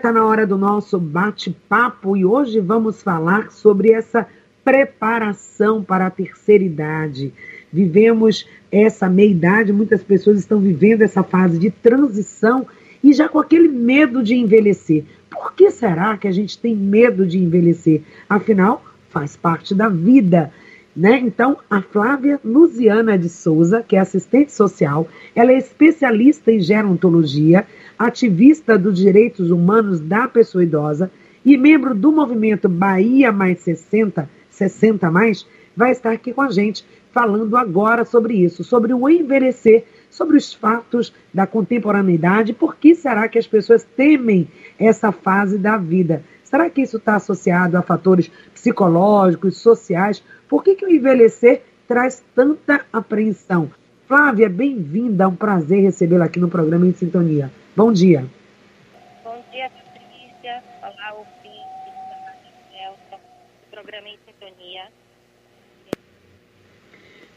está na hora do nosso bate-papo e hoje vamos falar sobre essa preparação para a terceira idade. Vivemos essa meia-idade, muitas pessoas estão vivendo essa fase de transição e já com aquele medo de envelhecer. Por que será que a gente tem medo de envelhecer? Afinal, faz parte da vida. Né? Então, a Flávia Luziana de Souza, que é assistente social, ela é especialista em gerontologia, ativista dos direitos humanos da pessoa idosa e membro do movimento Bahia Mais 60, 60 mais, vai estar aqui com a gente falando agora sobre isso, sobre o envelhecer, sobre os fatos da contemporaneidade, por que será que as pessoas temem essa fase da vida? Será que isso está associado a fatores psicológicos, sociais? Por que, que o envelhecer traz tanta apreensão? Flávia, bem-vinda, é um prazer recebê-la aqui no programa Em Sintonia. Bom dia. Bom dia, Patrícia. Olá, ouvintes da Rádio programa Em Sintonia.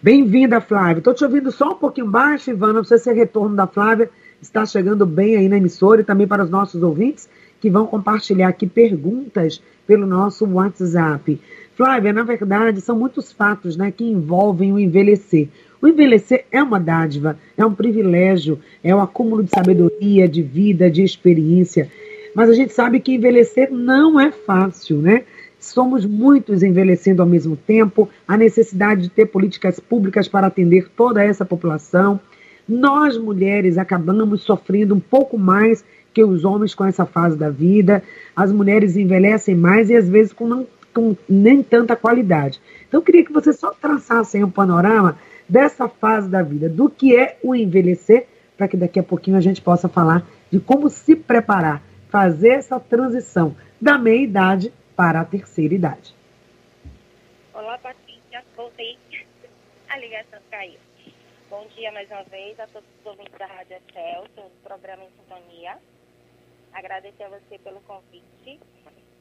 Bem-vinda, Flávia. Estou te ouvindo só um pouquinho baixo, Ivana. Não sei se é retorno da Flávia está chegando bem aí na emissora e também para os nossos ouvintes que vão compartilhar aqui perguntas pelo nosso WhatsApp. Flávia, na verdade, são muitos fatos né, que envolvem o envelhecer. O envelhecer é uma dádiva, é um privilégio, é um acúmulo de sabedoria, de vida, de experiência. Mas a gente sabe que envelhecer não é fácil, né? Somos muitos envelhecendo ao mesmo tempo, a necessidade de ter políticas públicas para atender toda essa população. Nós, mulheres, acabamos sofrendo um pouco mais que os homens com essa fase da vida. As mulheres envelhecem mais e às vezes com, não, com nem tanta qualidade. Então eu queria que você só traçasse um panorama dessa fase da vida, do que é o envelhecer, para que daqui a pouquinho a gente possa falar de como se preparar, fazer essa transição da meia-idade para a terceira idade. Olá, Patrícia. Voltei. A ligação caiu. Bom dia mais uma vez a todos os ouvintes da Rádio Excel, do programa Em Sintonia agradecer a você pelo convite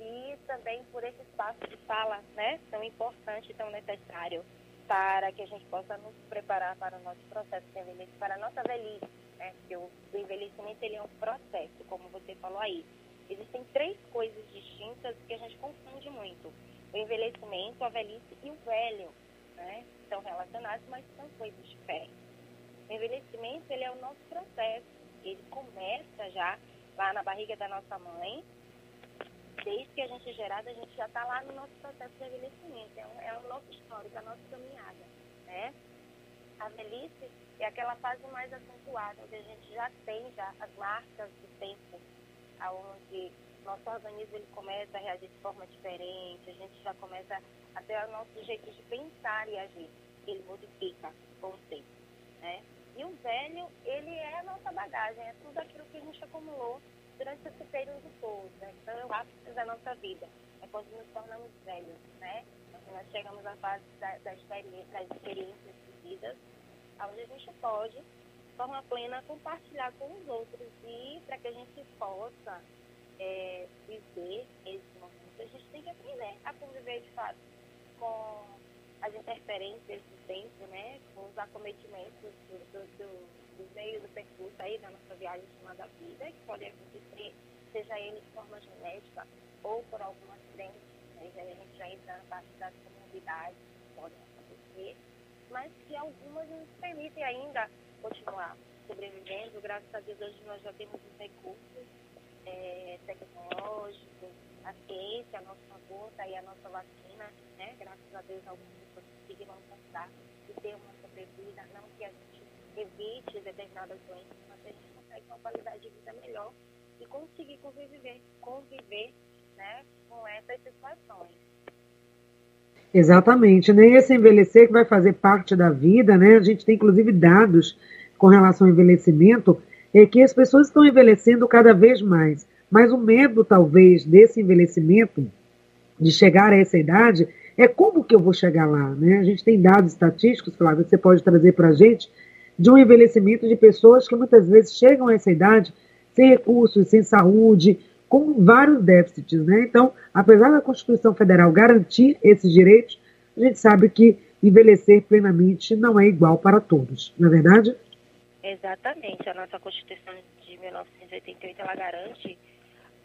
e também por esse espaço de fala, né, tão importante, tão necessário para que a gente possa nos preparar para o nosso processo de envelhecimento, para a nossa velhice, né, porque o, envelhecimento ele é um processo, como você falou aí. Existem três coisas distintas que a gente confunde muito. O envelhecimento, a velhice e o velho, né, estão relacionados, mas são coisas diferentes. O envelhecimento, ele é o nosso processo, ele começa já lá na barriga da nossa mãe. Desde que a gente é gerada, a gente já está lá no nosso processo de envelhecimento. É um, é um novo histórico, a nossa caminhada. Né? A velhice é aquela fase mais acentuada, onde a gente já tem já as marcas do tempo, onde nosso organismo ele começa a reagir de forma diferente, a gente já começa a ter o nosso jeito de pensar e agir. Ele modifica com o tempo. Né? E o velho, ele é a nossa bagagem, é tudo aquilo que a gente acumulou durante esse período todo. Né? Então, é o ápice da nossa vida. É quando nos tornamos velhos, né? Nós chegamos à fase da, da experiência, das experiências vividas, onde a gente pode, de forma plena, compartilhar com os outros. E para que a gente possa é, viver esse momento, a gente tem que aprender a conviver, de fato, com as interferências do tempo, né, com os acometimentos do, do, do, do meio do percurso aí da nossa viagem chamada vida, que podem acontecer, seja ele de forma genética ou por algum acidente, né, a gente já entra na parte das comunidades, que podem acontecer, mas que algumas nos permitem ainda continuar sobrevivendo. Graças a Deus hoje nós já temos os recursos é, tecnológicos, a ciência a nosso favor, tá aí a nossa vacina, né? Graças a Deus algumas pessoas conseguiram alcançar e ter uma sobrevida, não que a gente evite determinadas doenças, mas a gente consegue uma qualidade de vida melhor e conseguir conviver, conviver né, com essas situações. Exatamente, né? Esse envelhecer que vai fazer parte da vida, né? A gente tem inclusive dados com relação ao envelhecimento, é que as pessoas estão envelhecendo cada vez mais. Mas o medo, talvez, desse envelhecimento, de chegar a essa idade, é como que eu vou chegar lá, né? A gente tem dados estatísticos, Flávio, que você pode trazer para a gente, de um envelhecimento de pessoas que muitas vezes chegam a essa idade sem recursos, sem saúde, com vários déficits, né? Então, apesar da Constituição Federal garantir esses direitos, a gente sabe que envelhecer plenamente não é igual para todos, não é verdade? Exatamente. A nossa Constituição de 1988 ela garante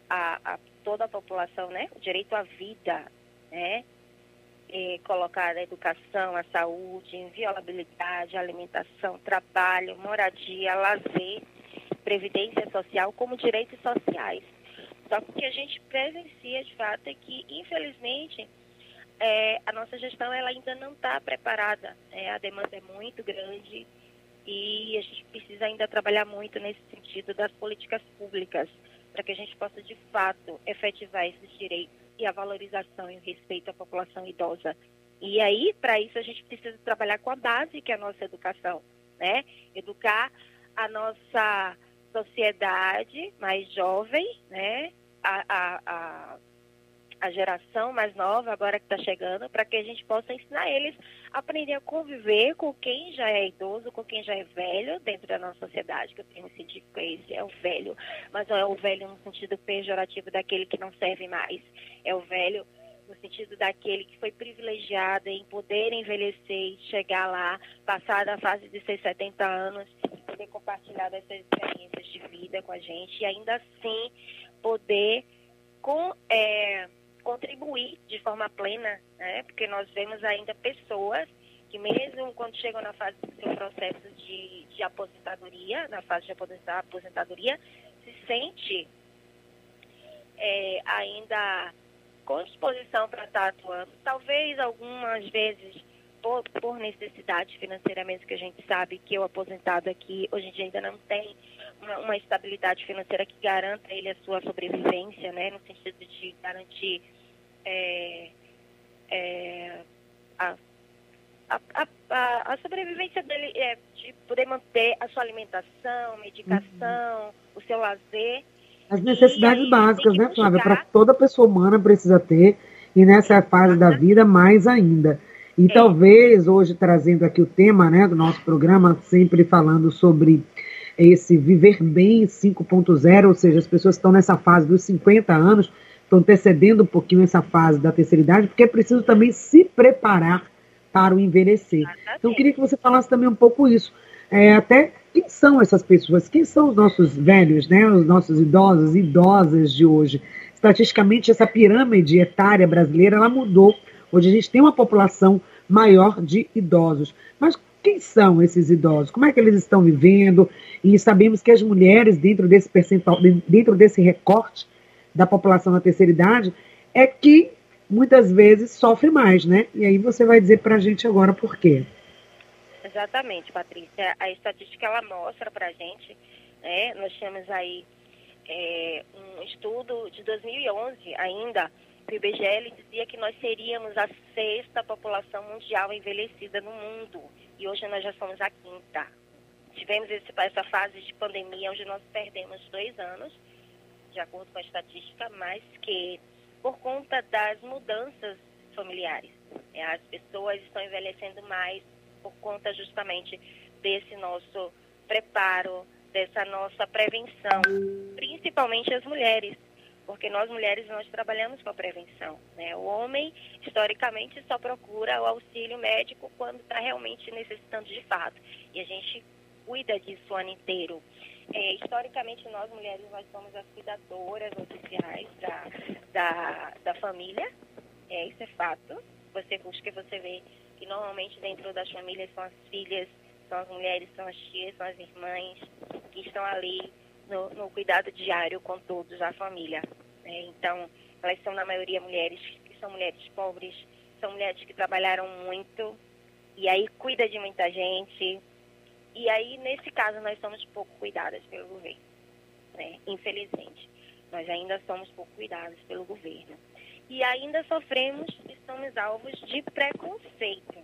a, a toda a população, né? O direito à vida, né? E colocar a educação, a saúde, inviolabilidade, alimentação, trabalho, moradia, lazer, previdência social como direitos sociais. Só que a gente presencia de fato é que, infelizmente, é, a nossa gestão ela ainda não está preparada. É, a demanda é muito grande e a gente precisa ainda trabalhar muito nesse sentido das políticas públicas para que a gente possa de fato efetivar esses direitos e a valorização e o respeito à população idosa. E aí, para isso, a gente precisa trabalhar com a base que é a nossa educação, né? Educar a nossa sociedade mais jovem, né? A, a, a, a geração mais nova, agora que está chegando, para que a gente possa ensinar eles a aprender a conviver com quem já é idoso, com quem já é velho dentro da nossa sociedade, que eu tenho sentido que esse é o velho, mas não é o velho no sentido pejorativo daquele que não serve mais, é o velho no sentido daquele que foi privilegiado em poder envelhecer e chegar lá, passar da fase de seus 70 anos, poder compartilhar dessas experiências de vida com a gente e ainda assim poder com, é, contribuir de forma plena, né? porque nós vemos ainda pessoas que mesmo quando chegam na fase do seu processo de, de aposentadoria, na fase de aposentadoria, se sente é, ainda com disposição para estar atuando. Talvez algumas vezes por, por, necessidade financeira mesmo, que a gente sabe que o aposentado aqui hoje em dia ainda não tem uma, uma estabilidade financeira que garanta ele a sua sobrevivência, né, no sentido de garantir é, é, a, a, a, a, sobrevivência dele é de poder manter a sua alimentação, medicação, uhum. o seu lazer. As necessidades aí, básicas, né, Flávia? Para toda pessoa humana precisa ter, e nessa fase da vida mais ainda. E é. talvez hoje trazendo aqui o tema né, do nosso programa, sempre falando sobre esse viver bem 5.0, ou seja, as pessoas estão nessa fase dos 50 anos, estão antecedendo um pouquinho essa fase da terceira idade, porque é preciso também se preparar para o envelhecer. Então, eu queria que você falasse também um pouco isso. É, até quem são essas pessoas? Quem são os nossos velhos, né? os nossos idosos e idosas de hoje? Estatisticamente, essa pirâmide etária brasileira ela mudou. Hoje a gente tem uma população maior de idosos. Mas quem são esses idosos? Como é que eles estão vivendo? E sabemos que as mulheres, dentro desse percentual, dentro desse recorte, da população da terceira idade é que muitas vezes sofre mais, né? E aí você vai dizer para a gente agora por quê. Exatamente, Patrícia. A estatística ela mostra para a gente, né? Nós temos aí é, um estudo de 2011 ainda, o IBGE dizia que nós seríamos a sexta população mundial envelhecida no mundo. E hoje nós já somos a quinta. Tivemos esse, essa fase de pandemia onde nós perdemos dois anos de acordo com a estatística, mas que por conta das mudanças familiares. Né? As pessoas estão envelhecendo mais por conta justamente desse nosso preparo, dessa nossa prevenção, principalmente as mulheres, porque nós mulheres nós trabalhamos com a prevenção. Né? O homem, historicamente, só procura o auxílio médico quando está realmente necessitando de fato. E a gente cuida disso o ano inteiro. É, historicamente, nós mulheres, nós somos as cuidadoras oficiais da, da, da família, é, isso é fato. Você busca você vê que normalmente dentro das famílias são as filhas, são as mulheres, são as tias, são as irmãs que estão ali no, no cuidado diário com todos, a família. É, então, elas são na maioria mulheres que são mulheres pobres, são mulheres que trabalharam muito e aí cuida de muita gente, e aí, nesse caso, nós somos pouco cuidadas pelo governo, né? infelizmente. Nós ainda somos pouco cuidadas pelo governo. E ainda sofremos e somos alvos de preconceito.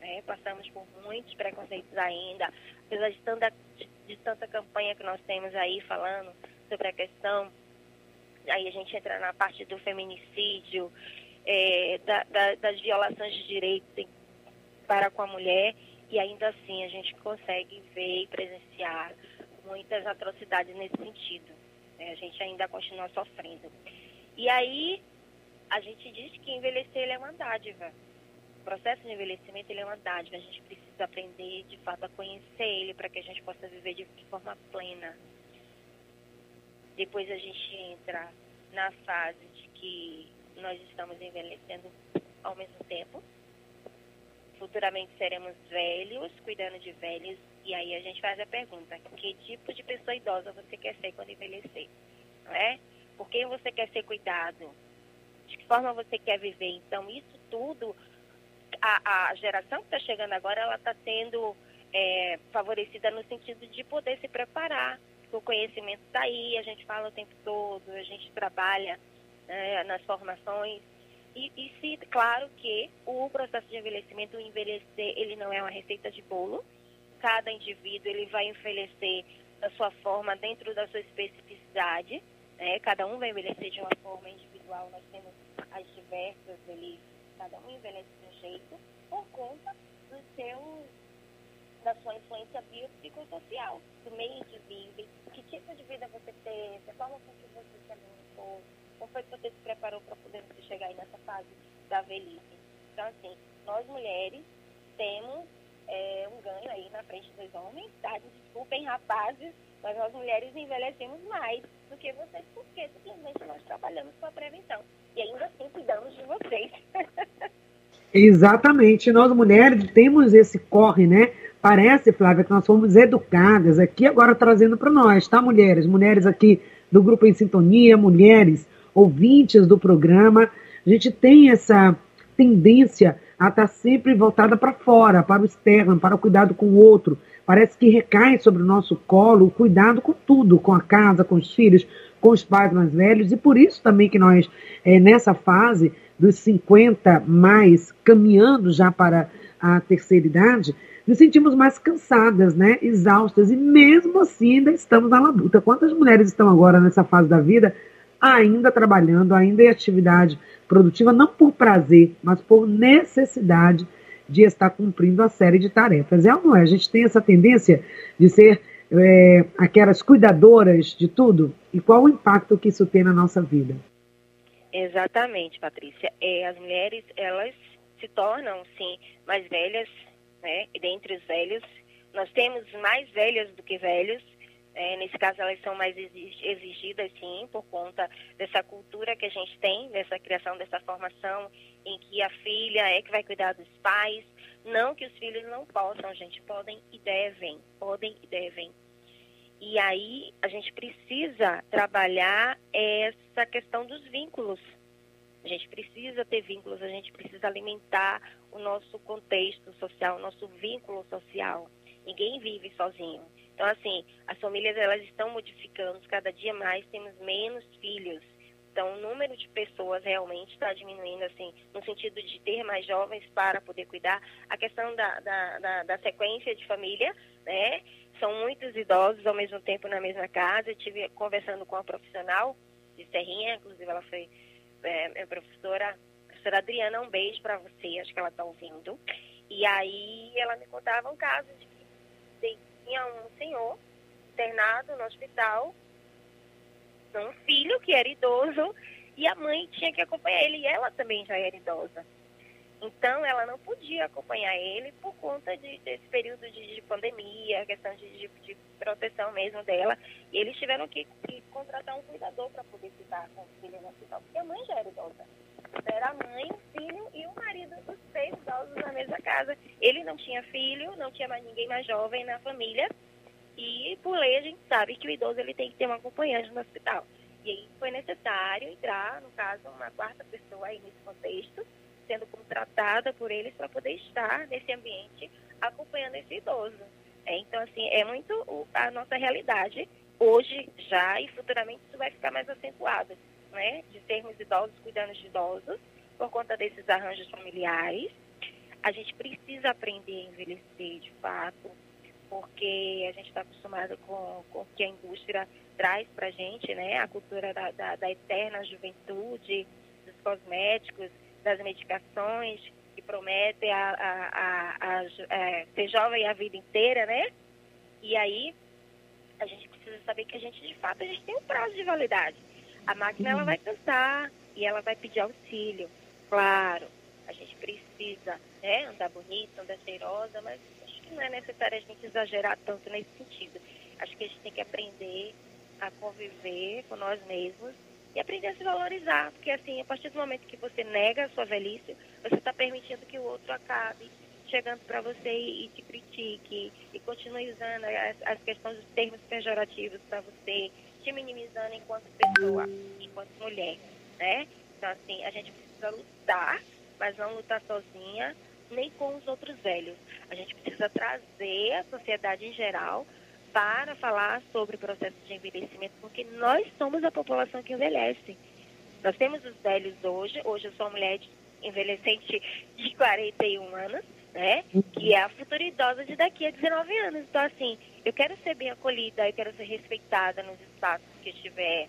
Né? Passamos por muitos preconceitos ainda, apesar de tanta, de, de tanta campanha que nós temos aí falando sobre a questão. Aí a gente entra na parte do feminicídio, é, da, da, das violações de direitos para com a mulher e ainda assim a gente consegue ver e presenciar muitas atrocidades nesse sentido. Né? A gente ainda continua sofrendo. E aí a gente diz que envelhecer é uma dádiva. O processo de envelhecimento é uma dádiva. A gente precisa aprender de fato a conhecer ele para que a gente possa viver de forma plena. Depois a gente entra na fase de que nós estamos envelhecendo ao mesmo tempo. Futuramente seremos velhos, cuidando de velhos, e aí a gente faz a pergunta: que tipo de pessoa idosa você quer ser quando envelhecer? Não é? Por quem você quer ser cuidado? De que forma você quer viver? Então, isso tudo, a, a geração que está chegando agora, ela está sendo é, favorecida no sentido de poder se preparar. O conhecimento está aí, a gente fala o tempo todo, a gente trabalha né, nas formações. E, e se, claro que o processo de envelhecimento, o envelhecer, ele não é uma receita de bolo. Cada indivíduo ele vai envelhecer da sua forma, dentro da sua especificidade. Né? Cada um vai envelhecer de uma forma individual. Nós temos as diversas velhices, cada um envelhece de um jeito, por conta do seu, da sua influência biopsicossocial, do meio que vive, que tipo de vida você teve, a forma com que você se alimentou, como foi que você se preparou para poder chegar aí nessa fase da velhice? Então, assim, nós mulheres temos é, um ganho aí na frente dos homens, tá? Desculpem, rapazes, mas nós mulheres envelhecemos mais do que vocês, porque simplesmente nós trabalhamos com a prevenção. E ainda assim cuidamos de vocês. Exatamente. Nós mulheres temos esse corre, né? Parece, Flávia, que nós fomos educadas aqui agora trazendo para nós, tá, mulheres? Mulheres aqui do Grupo em Sintonia, mulheres ouvintes do programa, a gente tem essa tendência a estar tá sempre voltada para fora, para o externo, para o cuidado com o outro. Parece que recai sobre o nosso colo o cuidado com tudo, com a casa, com os filhos, com os pais mais velhos, e por isso também que nós, é, nessa fase dos 50 mais, caminhando já para a terceira idade, nos sentimos mais cansadas, né, exaustas, e mesmo assim ainda estamos na labuta. Quantas mulheres estão agora nessa fase da vida ainda trabalhando, ainda em atividade produtiva, não por prazer, mas por necessidade de estar cumprindo a série de tarefas. É ou não é? A gente tem essa tendência de ser é, aquelas cuidadoras de tudo? E qual o impacto que isso tem na nossa vida? Exatamente, Patrícia. É, as mulheres, elas se tornam, sim, mais velhas, né? E dentre os velhos, nós temos mais velhas do que velhos, é, nesse caso, elas são mais exigidas, sim, por conta dessa cultura que a gente tem, dessa criação, dessa formação, em que a filha é que vai cuidar dos pais. Não que os filhos não possam, gente, podem e devem, podem e devem. E aí a gente precisa trabalhar essa questão dos vínculos. A gente precisa ter vínculos, a gente precisa alimentar o nosso contexto social, o nosso vínculo social. Ninguém vive sozinho. Então, assim, as famílias elas estão modificando cada dia mais, temos menos filhos. Então, o número de pessoas realmente está diminuindo, assim, no sentido de ter mais jovens para poder cuidar. A questão da, da, da, da sequência de família, né? São muitos idosos ao mesmo tempo na mesma casa. Eu tive conversando com uma profissional de Serrinha, inclusive ela foi é, minha professora, professora Adriana, um beijo para você, acho que ela está ouvindo. E aí ela me contava um caso de que tinha um internado no hospital, um filho que era idoso, e a mãe tinha que acompanhar ele, e ela também já era idosa. Então, ela não podia acompanhar ele por conta de, desse período de, de pandemia, questão de, de, de, proteção mesmo dela. E eles tiveram que, que contratar um cuidador para poder ficar com o filho no hospital, porque a mãe já era idosa. Era a mãe, o filho e o marido, os três idosos na mesma casa. Ele não tinha filho, não tinha mais ninguém mais jovem na família. E, por lei, a gente sabe que o idoso ele tem que ter um acompanhante no hospital. E aí foi necessário entrar, no caso, uma quarta pessoa aí nesse contexto, sendo contratada por eles para poder estar nesse ambiente acompanhando esse idoso. É, então, assim, é muito a nossa realidade hoje já e futuramente isso vai ficar mais acentuado né, de sermos idosos cuidando de idosos, por conta desses arranjos familiares. A gente precisa aprender a envelhecer de fato, porque a gente está acostumado com, com o que a indústria traz para a gente, né? A cultura da, da, da, eterna juventude, dos cosméticos, das medicações, que prometem a, a, a, a é, ser jovem a vida inteira, né? E aí a gente precisa saber que a gente, de fato, a gente tem um prazo de validade. A máquina ela vai cansar e ela vai pedir auxílio. Claro, a gente precisa né, andar bonita, andar cheirosa, mas que não é necessário a gente exagerar tanto nesse sentido. Acho que a gente tem que aprender a conviver com nós mesmos e aprender a se valorizar, porque assim, a partir do momento que você nega a sua velhice, você está permitindo que o outro acabe chegando para você e, te critique e continue usando as, as questões dos termos pejorativos para você, te minimizando enquanto pessoa, enquanto mulher, né? Então assim, a gente precisa lutar, mas não lutar sozinha, nem com os outros velhos. A gente precisa trazer a sociedade em geral para falar sobre o processo de envelhecimento, porque nós somos a população que envelhece. Nós temos os velhos hoje, hoje eu sou uma mulher envelhecente de 41 anos, né? Que é a futura idosa de daqui a 19 anos. Então, assim, eu quero ser bem acolhida, eu quero ser respeitada nos espaços que estiver.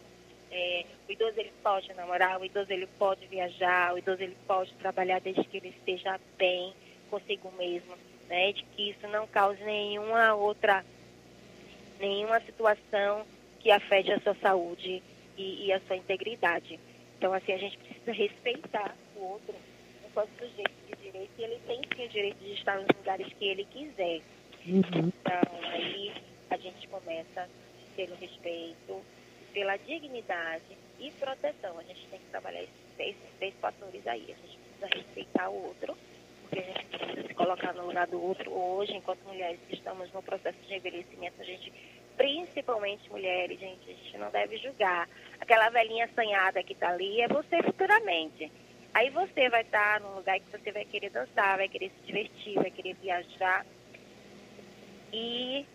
É, o idoso ele pode namorar, o idoso ele pode viajar, o idoso ele pode trabalhar desde que ele esteja bem consigo mesmo, né? De que isso não cause nenhuma outra nenhuma situação que afete a sua saúde e, e, a sua integridade. Então, assim, a gente precisa respeitar o outro enquanto sujeito de direito e ele tem sim o direito de estar nos lugares que ele quiser. Uhum. Então, aí a gente começa pelo respeito, pela dignidade e proteção. A gente tem que trabalhar esses três, três fatores aí. A gente precisa respeitar o outro, porque a gente precisa se colocar no lugar do outro. Hoje, enquanto mulheres que estamos no processo de envelhecimento, a gente, principalmente mulheres, gente, a gente não deve julgar. Aquela velhinha assanhada que está ali é você futuramente. Aí você vai estar num lugar que você vai querer dançar, vai querer se divertir, vai querer viajar. E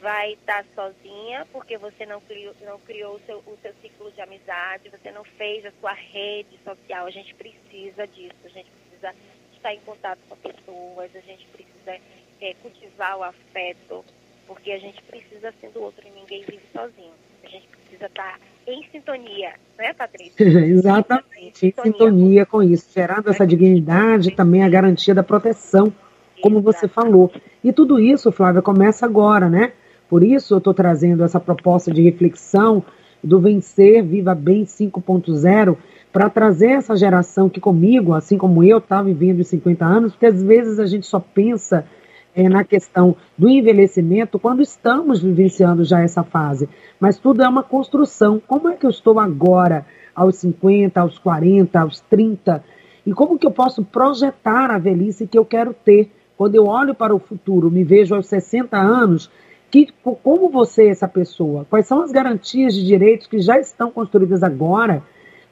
vai estar sozinha porque você não criou, não criou o, seu, o seu ciclo de amizade, você não fez a sua rede social. A gente precisa disso, a gente precisa estar em contato com pessoas, a gente precisa é, cultivar o afeto, porque a gente precisa ser do outro e ninguém vive sozinho. A gente precisa estar em sintonia, né, Patrícia? Exatamente, em sintonia, sintonia com isso, gerando essa dignidade, também a garantia da proteção, como você falou. E tudo isso, Flávia, começa agora, né? Por isso eu estou trazendo essa proposta de reflexão do Vencer Viva Bem 5.0 para trazer essa geração que comigo, assim como eu, está vivendo os 50 anos, porque às vezes a gente só pensa é, na questão do envelhecimento quando estamos vivenciando já essa fase. Mas tudo é uma construção. Como é que eu estou agora, aos 50, aos 40, aos 30? E como que eu posso projetar a velhice que eu quero ter? Quando eu olho para o futuro, me vejo aos 60 anos, que, como você é essa pessoa? Quais são as garantias de direitos que já estão construídas agora?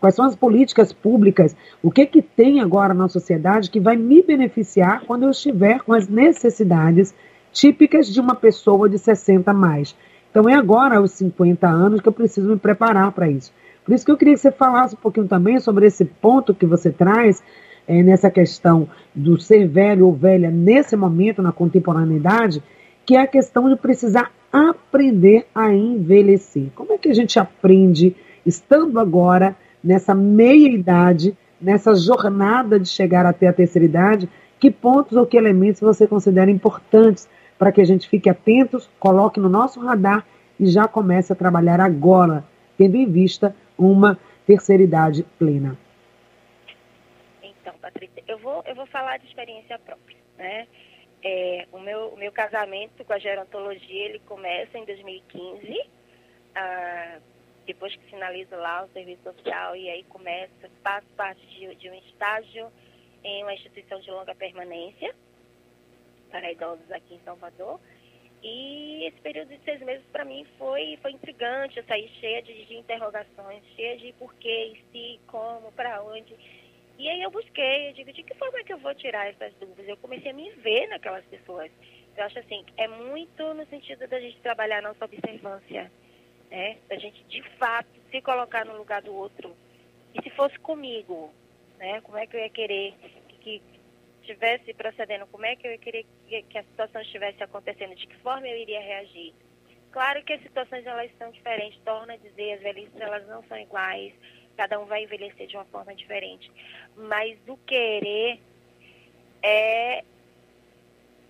Quais são as políticas públicas? O que, que tem agora na sociedade que vai me beneficiar quando eu estiver com as necessidades típicas de uma pessoa de 60 a mais? Então é agora, aos 50 anos, que eu preciso me preparar para isso. Por isso que eu queria que você falasse um pouquinho também sobre esse ponto que você traz é, nessa questão do ser velho ou velha nesse momento, na contemporaneidade, que é a questão de precisar aprender a envelhecer. Como é que a gente aprende, estando agora nessa meia-idade, nessa jornada de chegar até a terceira idade, que pontos ou que elementos você considera importantes para que a gente fique atentos, coloque no nosso radar e já comece a trabalhar agora, tendo em vista uma terceira idade plena? Então, Patrícia, eu vou, eu vou falar de experiência própria, né? É, o, meu, o meu casamento com a gerontologia, ele começa em 2015, ah, depois que finalizo lá o serviço social, e aí começa, faço parte de, de um estágio em uma instituição de longa permanência para idosos aqui em Salvador. E esse período de seis meses para mim foi, foi intrigante, eu saí cheia de, de interrogações, cheia de porquê, se, como, para onde. E aí eu busquei, eu digo, de que forma é que eu vou tirar essas dúvidas? Eu comecei a me ver naquelas pessoas. Eu acho assim, é muito no sentido da gente trabalhar nossa observância, né? Da gente, de fato, se colocar no lugar do outro. E se fosse comigo, né? Como é que eu ia querer que, que estivesse procedendo? Como é que eu ia querer que, que a situação estivesse acontecendo? De que forma eu iria reagir? Claro que as situações, elas são diferentes. Torna a dizer, as velhices, elas não são iguais cada um vai envelhecer de uma forma diferente. Mas o querer é,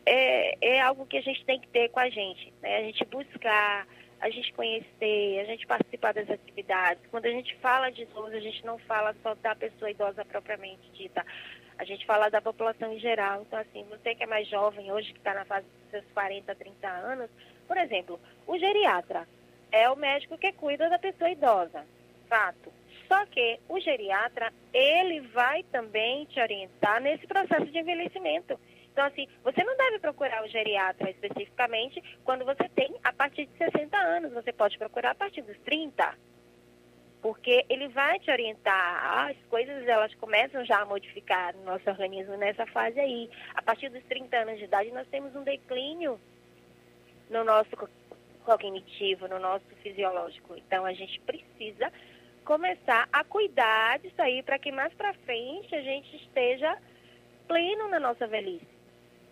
é, é algo que a gente tem que ter com a gente. Né? A gente buscar, a gente conhecer, a gente participar das atividades. Quando a gente fala de idoso, a gente não fala só da pessoa idosa propriamente dita. A gente fala da população em geral. Então, assim, você que é mais jovem hoje, que está na fase dos seus 40, 30 anos, por exemplo, o geriatra é o médico que cuida da pessoa idosa. Fato. Só que o geriatra, ele vai também te orientar nesse processo de envelhecimento. Então, assim, você não deve procurar o geriatra especificamente quando você tem a partir de 60 anos. Você pode procurar a partir dos 30. Porque ele vai te orientar. As coisas, elas começam já a modificar no nosso organismo nessa fase aí. A partir dos 30 anos de idade, nós temos um declínio no nosso cognitivo, no nosso fisiológico. Então, a gente precisa começar a cuidar disso aí para que mais para frente a gente esteja pleno na nossa velhice.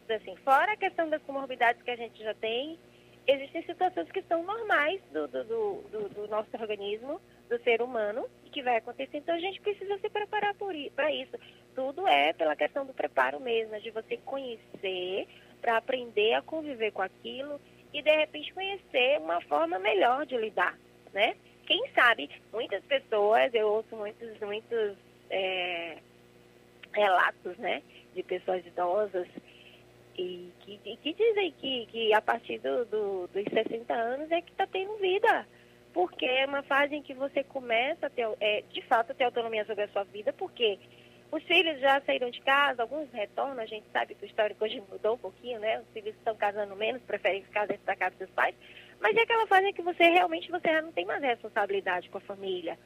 Assim, fora a questão das comorbidades que a gente já tem, existem situações que são normais do, do, do, do nosso organismo, do ser humano, e que vai acontecer. Então a gente precisa se preparar para isso. Tudo é pela questão do preparo mesmo, de você conhecer para aprender a conviver com aquilo e de repente conhecer uma forma melhor de lidar, né? Sabe, muitas pessoas, eu ouço muitos, muitos é, relatos, né, de pessoas idosas e que, que dizem que, que a partir do, do, dos 60 anos é que está tendo vida. Porque é uma fase em que você começa a ter, é, de fato, a ter autonomia sobre a sua vida, porque os filhos já saíram de casa, alguns retornam, a gente sabe que o histórico hoje mudou um pouquinho, né? Os filhos estão casando menos, preferem ficar dentro da casa dos pais, mas é aquela fase em que você realmente você já não tem mais responsabilidade com a família.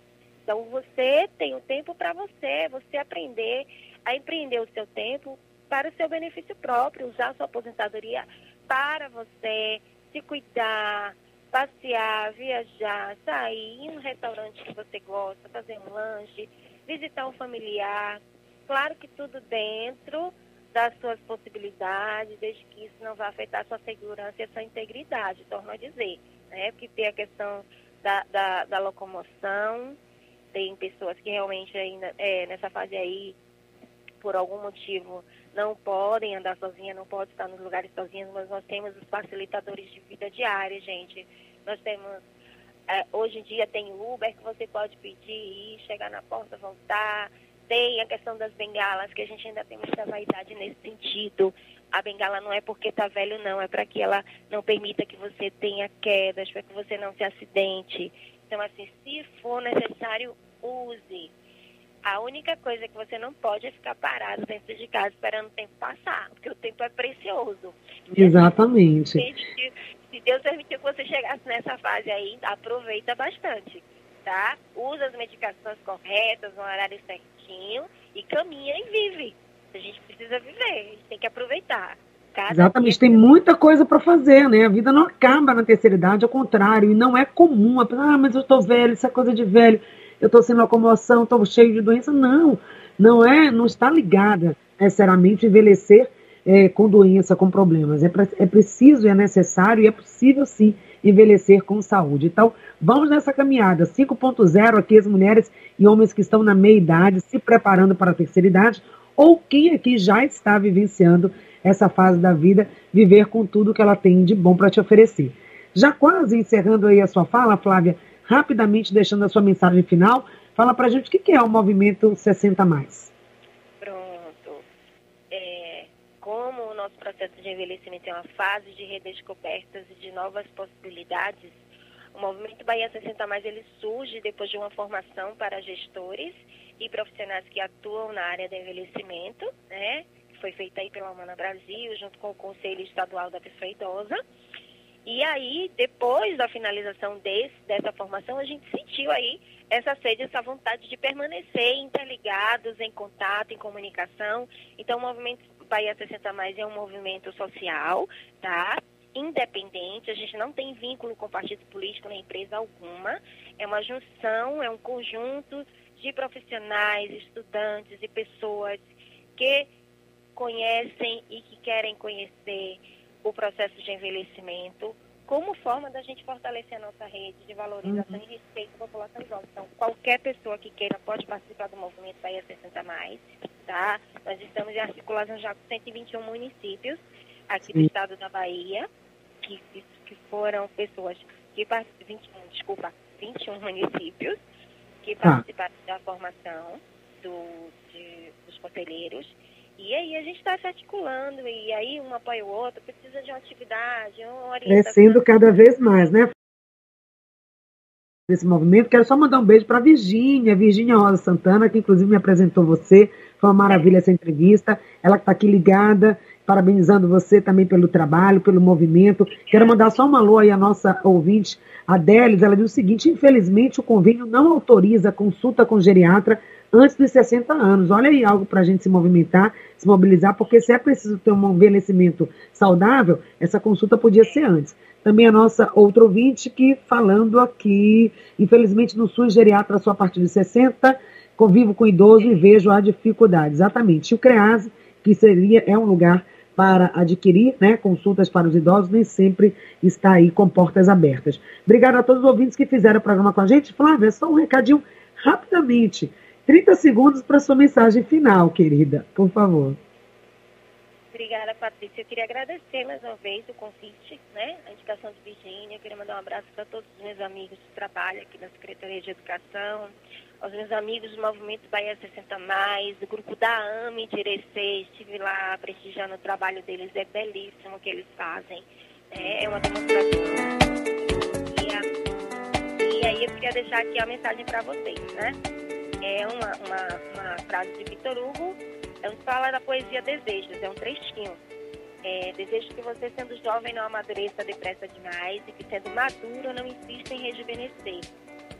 Então você tem o tempo para você, você aprender a empreender o seu tempo para o seu benefício próprio, usar a sua aposentadoria para você se cuidar, passear, viajar, sair em um restaurante que você gosta, fazer um lanche, visitar um familiar. Claro que tudo dentro das suas possibilidades, desde que isso não vá afetar sua segurança e sua integridade, torno a dizer. Né? Porque tem a questão da, da, da locomoção, tem pessoas que realmente ainda, é, nessa fase aí, por algum motivo, não podem andar sozinha, não podem estar nos lugares sozinhas, mas nós temos os facilitadores de vida diária, gente. Nós temos, é, hoje em dia tem Uber que você pode pedir, ir, chegar na porta, voltar, tem a questão das bengalas, que a gente ainda tem muita vaidade nesse sentido. A bengala não é porque está velho, não, é para que ela não permita que você tenha quedas, para que você não se acidente. Então, assim, se for necessário, use. A única coisa que você não pode é ficar parado dentro de casa esperando o tempo passar, porque o tempo é precioso. Exatamente. Se Deus permitiu que você chegasse nessa fase aí, aproveita bastante, tá? Usa as medicações corretas, no horário certinho e caminha e vive. A gente precisa viver, a gente tem que aproveitar. Cada Exatamente, tem muita coisa para fazer, né? A vida não acaba na terceira idade, ao contrário, e não é comum. Ah, mas eu estou velho, isso é coisa de velho, eu estou sem locomoção, estou cheio de doença. Não, não é, não está ligada necessariamente envelhecer é, com doença, com problemas. É, pra, é preciso, é necessário e é possível sim envelhecer com saúde. Então, vamos nessa caminhada 5.0 aqui as mulheres e homens que estão na meia idade, se preparando para a terceira idade, ou quem aqui já está vivenciando essa fase da vida, viver com tudo que ela tem de bom para te oferecer. Já quase encerrando aí a sua fala, Flávia, rapidamente deixando a sua mensagem final, fala para gente o que é o movimento 60 mais. Pronto. É, como o nosso processo de envelhecimento é uma fase de redescobertas e de novas possibilidades, o movimento Bahia 60 mais ele surge depois de uma formação para gestores e profissionais que atuam na área do envelhecimento, né? foi feita aí pela Humana Brasil, junto com o Conselho Estadual da Pessoa Idosa. E aí, depois da finalização desse, dessa formação, a gente sentiu aí essa sede, essa vontade de permanecer interligados, em contato, em comunicação. Então, o movimento Bahia 60 Mais é um movimento social, tá? Independente, a gente não tem vínculo com partido político nem empresa alguma. É uma junção, é um conjunto de profissionais, estudantes e pessoas que conhecem e que querem conhecer o processo de envelhecimento como forma da gente fortalecer a nossa rede de valorização uhum. e respeito à população jovem. Então, qualquer pessoa que queira pode participar do movimento Bahia 60 Mais, tá? Nós estamos em articulação já com 121 municípios aqui Sim. do estado da Bahia, que, que foram pessoas que participaram, 21, desculpa, 21 municípios que tá. participaram ah. da formação do, de, dos conselheiros e aí a gente está se articulando, e aí um apoia o outro, precisa de uma atividade, uma orientação. Crescendo cada vez mais, né? desse movimento. Quero só mandar um beijo para Virgínia, Virgínia Rosa Santana, que inclusive me apresentou você. Foi uma maravilha essa entrevista. Ela que está aqui ligada, parabenizando você também pelo trabalho, pelo movimento. Quero mandar só um alô aí à nossa ouvinte, Adélis. Ela diz o seguinte: infelizmente o convênio não autoriza consulta com geriatra antes dos 60 anos. Olha aí algo para a gente se movimentar, se mobilizar, porque se é preciso ter um envelhecimento saudável, essa consulta podia ser antes. Também a nossa outra ouvinte que falando aqui, infelizmente no SUS geriatra só a partir de 60, convivo com idoso e vejo a dificuldade. Exatamente. E o CREASE, que seria, é um lugar para adquirir né, consultas para os idosos, nem sempre está aí com portas abertas. Obrigada a todos os ouvintes que fizeram o programa com a gente. Flávia, só um recadinho rapidamente. 30 segundos para sua mensagem final, querida, por favor. Obrigada, Patrícia. Eu queria agradecer mais uma vez o convite, né? A indicação de Virgínia. Eu queria mandar um abraço para todos os meus amigos que trabalham aqui na Secretaria de Educação, aos meus amigos do Movimento Bahia 60 Mais, do grupo da AME de Irecê. Estive lá prestigiando o trabalho deles, é belíssimo o que eles fazem. É, é uma demonstração. E, aí eu queria deixar aqui a mensagem para vocês, né? É uma, uma, uma frase de Vitor Hugo então, fala da poesia Desejos, é um trechinho. É, desejo que você, sendo jovem, não amadureça depressa demais e que, sendo maduro, não insista em rejuvenescer.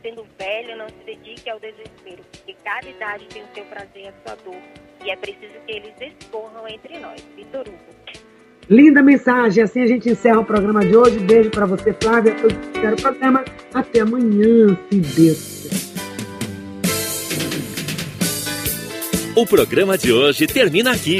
Sendo velho, não se dedique ao desespero, porque cada idade tem o seu prazer e a sua dor. E é preciso que eles escorram entre nós. Vitor Hugo. Linda mensagem. Assim a gente encerra o programa de hoje. Beijo para você, Flávia. Todos que fizeram o programa. Até amanhã, se Deus O programa de hoje termina aqui.